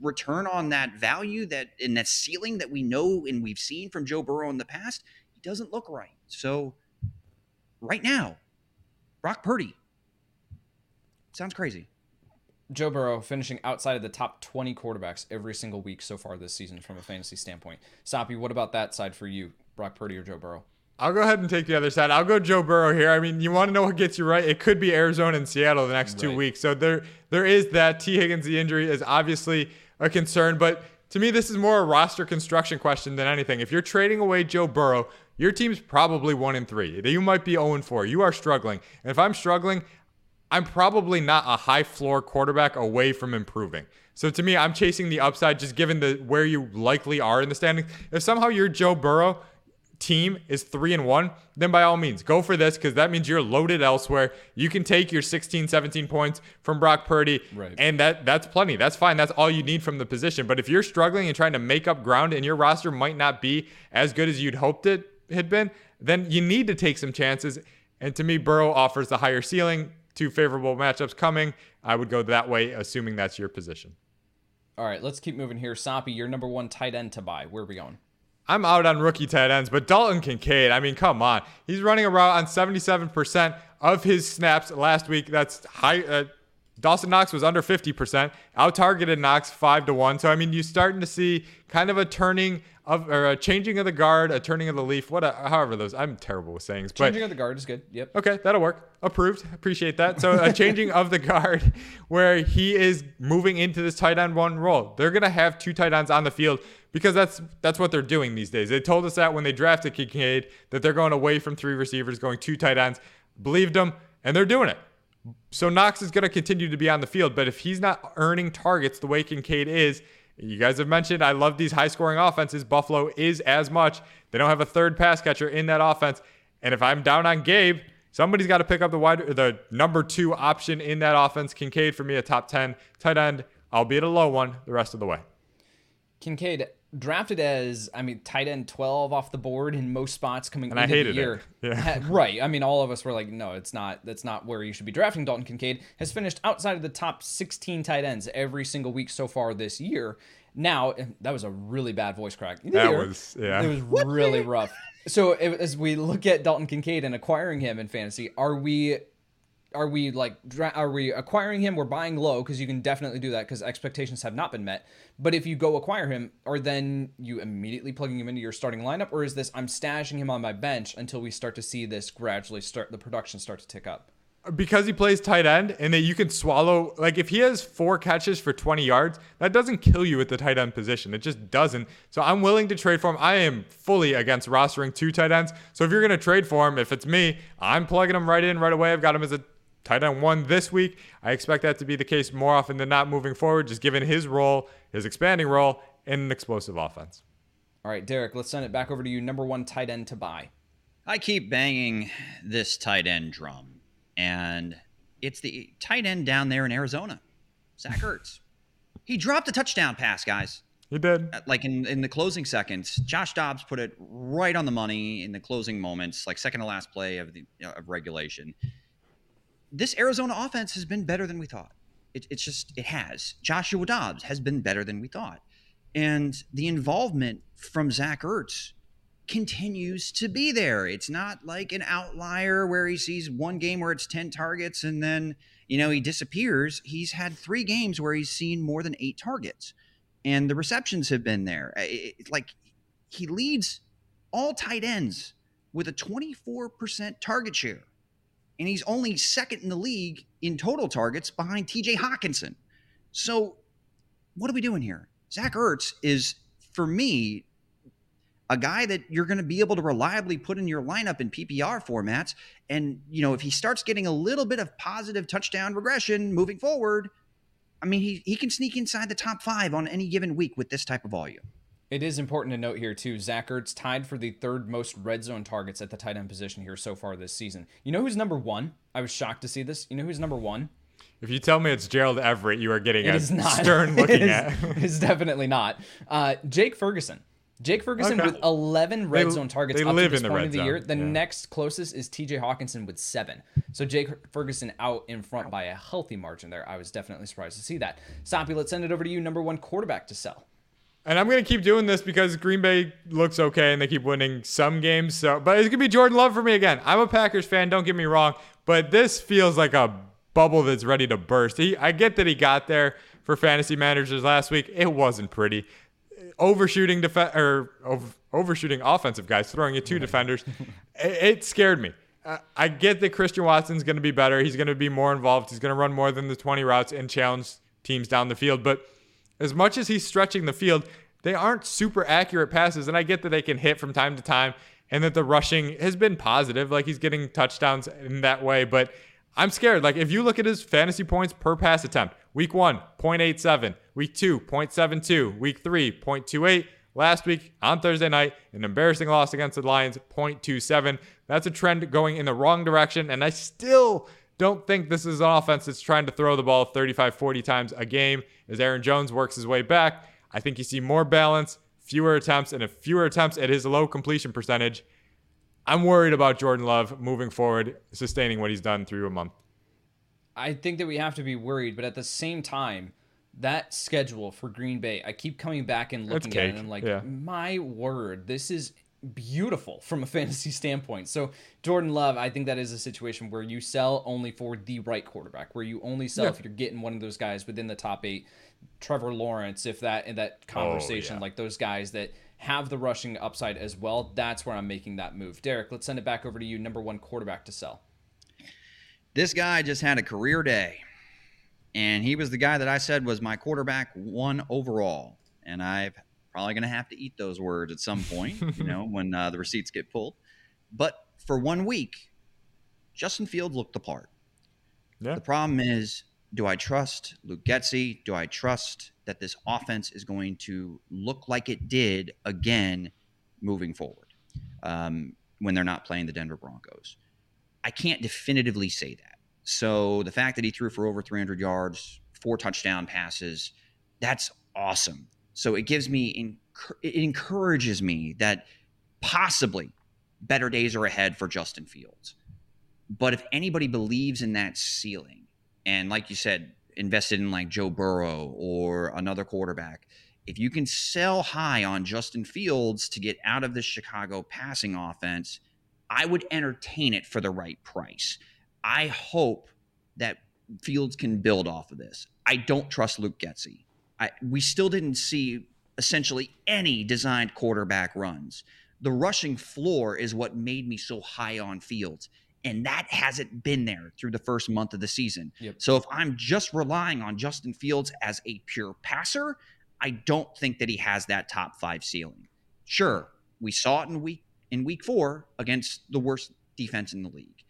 C: return on that value that in that ceiling that we know and we've seen from Joe Burrow in the past, he doesn't look right. So right now, Brock Purdy sounds crazy.
A: Joe Burrow finishing outside of the top 20 quarterbacks every single week so far this season from a fantasy standpoint. Soppe, what about that side for you, Brock Purdy or Joe Burrow?
B: I'll go ahead and take the other side. I'll go Joe Burrow here. I mean, you want to know what gets you right? It could be Arizona and Seattle the next right. two weeks. So there, there is that. Tee Higgins, the injury is obviously a concern, but to me, this is more a roster construction question than anything. If you're trading away Joe Burrow, your team's probably one in three. You might be 0 and 4. You are struggling. And if I'm struggling, I'm probably not a high floor quarterback away from improving. So to me, I'm chasing the upside just given the where you likely are in the standings. If somehow you're Joe Burrow team is three and one, then by all means go for this because that means you're loaded elsewhere. You can take your 16, 17 points from Brock Purdy, right. and that that's plenty. That's fine. That's all you need from the position. But if you're struggling and trying to make up ground and your roster might not be as good as you'd hoped it had been, then you need to take some chances. And to me, Burrow offers the higher ceiling. Two favorable matchups coming. I would go that way, assuming that's your position.
A: All right, let's keep moving here. Soppe, your number one tight end to buy. Where are we going?
B: I'm out on rookie tight ends, but Dalton Kincaid, I mean, come on. He's running around on 77% of his snaps last week. That's high, uh, Dawson Knox was under 50%, out targeted Knox 5 to 1. So, I mean, you're starting to see kind of a turning of, or a changing of the guard, a turning of the leaf, what, a, however those, I'm terrible with sayings. But
A: Changing of the guard is good. Yep.
B: Okay, that'll work. Approved. Appreciate that. So a changing of the guard (laughs) where he is moving into this tight end one role. They're gonna have two tight ends on the field because that's that's what they're doing these days. They told us that when they drafted Kincaid that they're going away from three receivers, going two tight ends. Believed them, and they're doing it. So Knox is going to continue to be on the field, but if he's not earning targets the way Kincaid is, you guys have mentioned I love these high scoring offenses. Buffalo is as much. They don't have a third pass catcher in that offense. And if I'm down on Gabe, somebody's got to pick up the wide the number 2 option in that offense. Kincaid for me a top 10 tight end, albeit a low one the rest of the way.
A: Kincaid drafted as I mean tight end 12 off the board in most spots coming
B: and
A: into
B: I hated
A: the year.
B: It. (laughs) Yeah.
A: right. I mean all of us were like no, it's not that's not where you should be drafting Dalton Kincaid. Has finished outside of the top 16 tight ends every single week so far this year. Now, that was a really bad voice crack.
B: That was yeah.
A: It was really rough. So as we look at Dalton Kincaid and acquiring him in fantasy, are we are we like are we acquiring him? We're buying low because you can definitely do that because expectations have not been met. But if you go acquire him are then you immediately plugging him into your starting lineup? Or is this i'm stashing him on my bench until we start to see this gradually start the production start to tick up?
B: Because he plays tight end and that you can swallow like if he has four catches for 20 yards that doesn't kill you at the tight end position. It just doesn't. So i'm willing to trade for him. I am fully against rostering two tight ends. So if you're going to trade for him if it's me i'm plugging him right in right away. I've got him as a tight end one this week. I expect that to be the case more often than not moving forward, just given his role, his expanding role in an explosive offense.
A: All right, Derek, let's send it back over to you. Number one tight end to buy.
C: I keep banging this tight end drum, and it's the tight end down there in Arizona, Zach (laughs) Ertz. he dropped a touchdown pass, guys.
B: He did.
C: Uh, like in, in the closing seconds, Josh Dobbs put it right on the money in the closing moments, like second to last play of the of regulation this Arizona offense has been better than we thought. It, it's just, it has. Joshua Dobbs has been better than we thought. And the involvement from Zach Ertz continues to be there. It's not like an outlier where he sees one game where it's 10 targets and then, you know, he disappears. He's had three games where he's seen more than eight targets. And the receptions have been there. It, like he leads all tight ends with a 24% target share and he's only second in the league in total targets behind TJ Hockenson. So, what are we doing here? Zach Ertz is, for me, a guy that you're going to be able to reliably put in your lineup in PPR formats. And, you know, if he starts getting a little bit of positive touchdown regression moving forward, I mean, he, he can sneak inside the top five on any given week with this type of volume.
A: It is important to note here too. Zach Ertz tied for the third most red zone targets at the tight end position here so far this season. You know who's number one? I was shocked to see this. You know who's number one?
B: If you tell me it's Gerald Everett, you are getting it a stern (laughs) looking
A: it is,
B: at. (laughs)
A: it's definitely not. Uh, Jake Ferguson. Jake Ferguson okay. with 11 red
B: they,
A: zone targets
B: up
A: to
B: this
A: point
B: the
A: of the
B: zone.
A: year. The
B: yeah.
A: next closest is TJ Hockenson with seven. So Jake Ferguson out in front by a healthy margin there. I was definitely surprised to see that. Soppe, let's send it over to you. Number one quarterback to sell.
B: And I'm gonna keep doing this because Green Bay looks okay and they keep winning some games. So, but it's gonna be Jordan Love for me again. I'm a Packers fan. Don't get me wrong, but this feels like a bubble that's ready to burst. He, I get that he got there for fantasy managers last week. It wasn't pretty. Overshooting def- or over- overshooting offensive guys throwing it two defenders. (laughs) it, it scared me. Uh, I get that Christian Watson's going to be better. He's going to be more involved. He's going to run more than the 20 routes and challenge teams down the field. But as much as he's stretching the field, they aren't super accurate passes. And I get that they can hit from time to time and that the rushing has been positive. Like he's getting touchdowns in that way. But I'm scared. Like if you look at his fantasy points per pass attempt, week one, 0.87, week two, 0.72, week three, 0.28. Last week on Thursday night, an embarrassing loss against the Lions, 0.27. That's a trend going in the wrong direction. And I still don't think this is an offense that's trying to throw the ball 35, 40 times a game as Aaron Jones works his way back. I think you see more balance, fewer attempts, and if fewer attempts at his low completion percentage. I'm worried about Jordan Love moving forward, sustaining what he's done through a month.
A: I think that we have to be worried, but at the same time, that schedule for Green Bay, I keep coming back and looking at it and I'm like,
B: yeah.
A: my word, this is beautiful from a (laughs) fantasy standpoint. So Jordan Love, I think that is a situation where you sell only for the right quarterback, where you only sell
B: Yeah.
A: if you're getting one of those guys within the top eight. Trevor Lawrence, if that in that oh, conversation,
B: yeah.
A: like those guys that have the rushing upside as well, that's where I'm making that move. Derek, let's send it back over to you. Number one quarterback to sell.
C: This guy just had a career day. And he was the guy that I said was my quarterback one overall. And I'm probably going to have to eat those words at some point, you (laughs) know, when uh, the receipts get pulled. But for one week, Justin Fields looked the part.
B: Yeah.
C: The problem is, do I trust Luke Getsy? Do I trust that this offense is going to look like it did again moving forward um, when they're not playing the Denver Broncos? I can't definitively say that. So the fact that he threw for over 300 yards, four touchdown passes, that's awesome. So it gives me, it encourages me that possibly better days are ahead for Justin Fields. But if anybody believes in that ceiling, and like you said, invested in like Joe Burrow or another quarterback, if you can sell high on Justin Fields to get out of the Chicago passing offense, I would entertain it for the right price. I hope that Fields can build off of this. I don't trust Luke Getsy. I, we still didn't see essentially any designed quarterback runs. The rushing floor is what made me so high on Fields. And that hasn't been there through the first month of the season.
A: Yep.
C: So if I'm just relying on Justin Fields as a pure passer, I don't think that he has that top five ceiling. Sure, we saw it in week in week four against the worst defense in the league.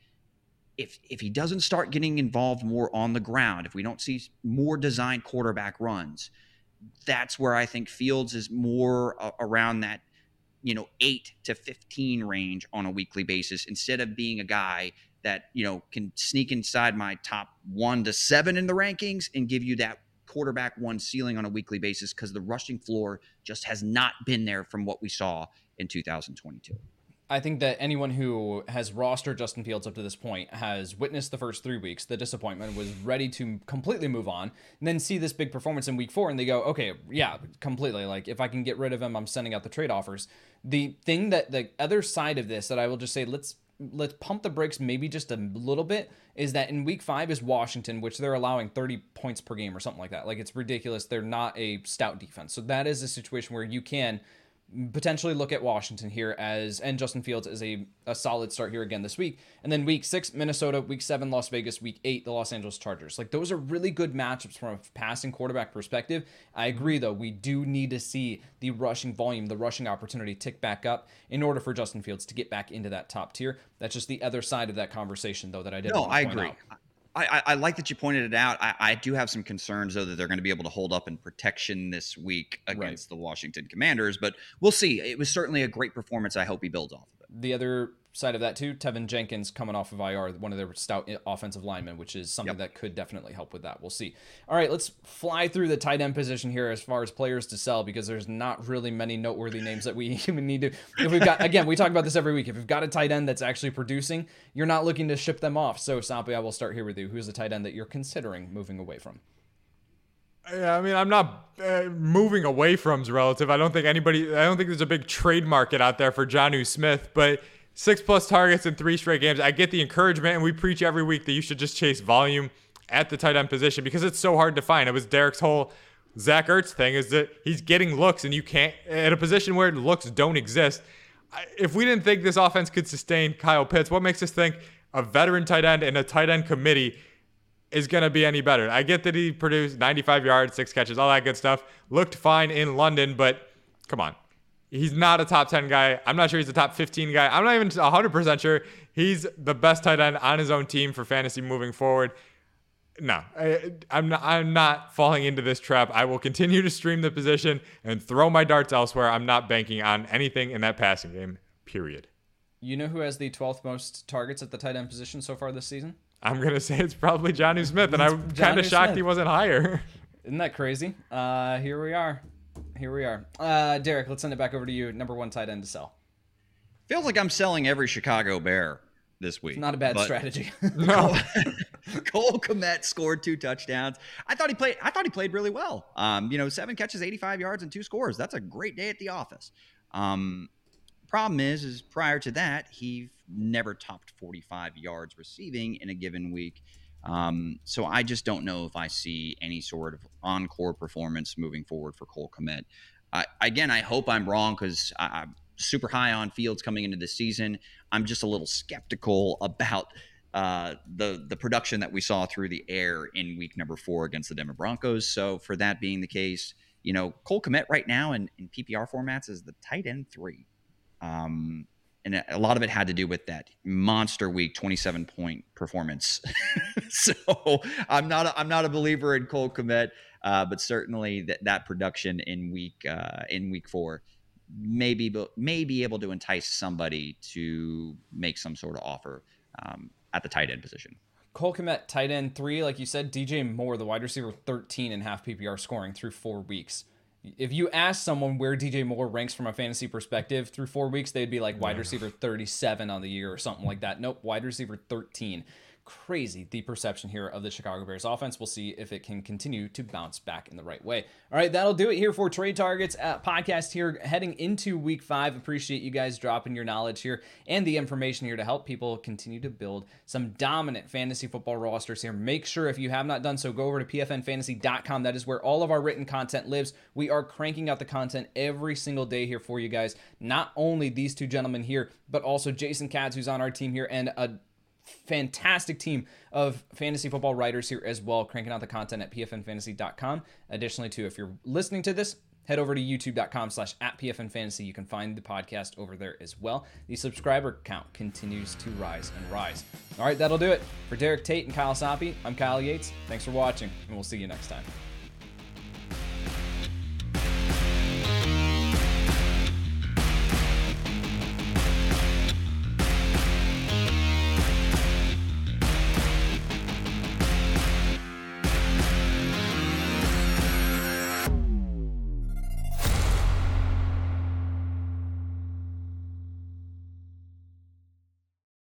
C: If if he doesn't start getting involved more on the ground, if we don't see more designed quarterback runs, that's where I think Fields is more uh, around that, you know, eight to fifteen range on a weekly basis instead of being a guy that you know can sneak inside my top one to seven in the rankings and give you that quarterback one ceiling on a weekly basis because the rushing floor just has not been there from what we saw in 2022.
A: I think that anyone who has rostered Justin Fields up to this point has witnessed the first three weeks, the disappointment, was ready to completely move on, and then see this big performance in week four, and they go, okay, yeah, completely. Like, if I can get rid of him, I'm sending out the trade offers. The thing that the other side of this that I will just say, let's let's pump the brakes maybe just a little bit is that in week five is Washington, which they're allowing 30 points per game or something like that. Like it's ridiculous. They're not a stout defense. So that is a situation where you can potentially look at Washington here as and Justin Fields as a, a solid start here again this week. And then week six, Minnesota, week seven, Las Vegas, week eight, the Los Angeles Chargers. Like those are really good matchups from a passing quarterback perspective. I agree though, we do need to see the rushing volume, the rushing opportunity tick back up in order for Justin Fields to get back into that top tier. That's just the other side of that conversation though that I didn't.
C: No, I agree.
A: out.
C: I, I, I like that you pointed it out. I, I do have some concerns though that they're going to be able to hold up in protection this week against the Washington Commanders, but we'll see. It was certainly a great performance. I hope he builds off of it.
A: the other side of that too, Teven Jenkins coming off of IR, one of their stout offensive linemen, which is something
C: Yep.
A: that could definitely help with that. We'll see. All right, let's fly through the tight end position here as far as players to sell because there's not really many noteworthy names that we (laughs) even need to. If we've got again, we talk about this every week. If you've got a tight end that's actually producing, you're not looking to ship them off. So Sampi, I will start here with you. Who's the tight end that you're considering moving away from?
B: Yeah, I mean, I'm not uh, moving away from's relative. I don't think anybody, I don't think there's a big trade market out there for Jonnu Smith, but six plus targets in three straight games. I get the encouragement, and we preach every week that you should just chase volume at the tight end position because it's so hard to find. It was Derek's whole Zach Ertz thing is that he's getting looks, and you can't, at a position where looks don't exist. If we didn't think this offense could sustain Kyle Pitts, what makes us think a veteran tight end and a tight end committee is going to be any better. I get that he produced 95 yards, six catches, all that good stuff. Looked fine in London, but come on. He's not a top 10 guy. I'm not sure he's a top 15 guy. I'm not even 100% sure he's the best tight end on his own team for fantasy moving forward. No, I, I'm not. I'm not falling into this trap. I will continue to stream the position and throw my darts elsewhere. I'm not banking on anything in that passing game. Period.
A: You know who has the 12th most targets at the tight end position so far this season?
B: I'm gonna say it's probably Jonnu Smith, and I'm kind of shocked
A: Smith.
B: he wasn't higher. (laughs)
A: Isn't that crazy? Uh, here we are. Here we are. Uh, Derek, let's send it back over to you. Number one tight end to sell.
C: Feels like I'm selling every Chicago Bear this week.
A: Not a bad strategy. (laughs)
B: no. (laughs)
C: Cole Kmet scored two touchdowns. I thought he played. I thought he played really well. Um, you know, seven catches, 85 yards, and two scores. That's a great day at the office. Um, problem is, is prior to that, he never topped 45 yards receiving in a given week. Um, so I just don't know if I see any sort of encore performance moving forward for Cole Kmet. Uh, again, I hope I'm wrong because I'm super high on Fields coming into the season. I'm just a little skeptical about uh, the the production that we saw through the air in week number four against the Denver Broncos. So for that being the case, you know Cole Kmet right now in, in PPR formats is the tight end three. Um, and a lot of it had to do with that monster week 27 point performance. (laughs) So i'm not a, i'm not a believer in cole Kmet, uh, but certainly that, that production in week uh, in week four may be, may be able to entice somebody to make some sort of offer um, at the tight end position.
A: Cole Kmet, tight end three, like you said, DJ Moore, the wide receiver, 13 and half PPR scoring through four weeks if you ask someone where DJ Moore ranks from a fantasy perspective through four weeks, they'd be like wide receiver 37 on the year or something like that. Nope, wide receiver 13 crazy the perception here of the Chicago Bears offense. We'll see if it can continue to bounce back in the right way. All right, that'll do it here for Trade Targets uh, podcast here heading into week five. Appreciate you guys dropping your knowledge here and the information here to help people continue to build some dominant fantasy football rosters here. Make sure if you have not done so, go over to pfnfantasy.com. That is where all of our written content lives. We are cranking out the content every single day here for you guys. Not only these two gentlemen here, but also Jason Katz, who's on our team here, and a fantastic team of fantasy football writers here as well, cranking out the content at pfnfantasy.com. Additionally, too, if you're listening to this, head over to youtube.com slash at pfnfantasy. You can find the podcast over there as well. The subscriber count continues to rise and rise. All right, that'll do it. For Derek Tate and Kyle Soppe, I'm Kyle Yates. Thanks for watching, and we'll see you next time.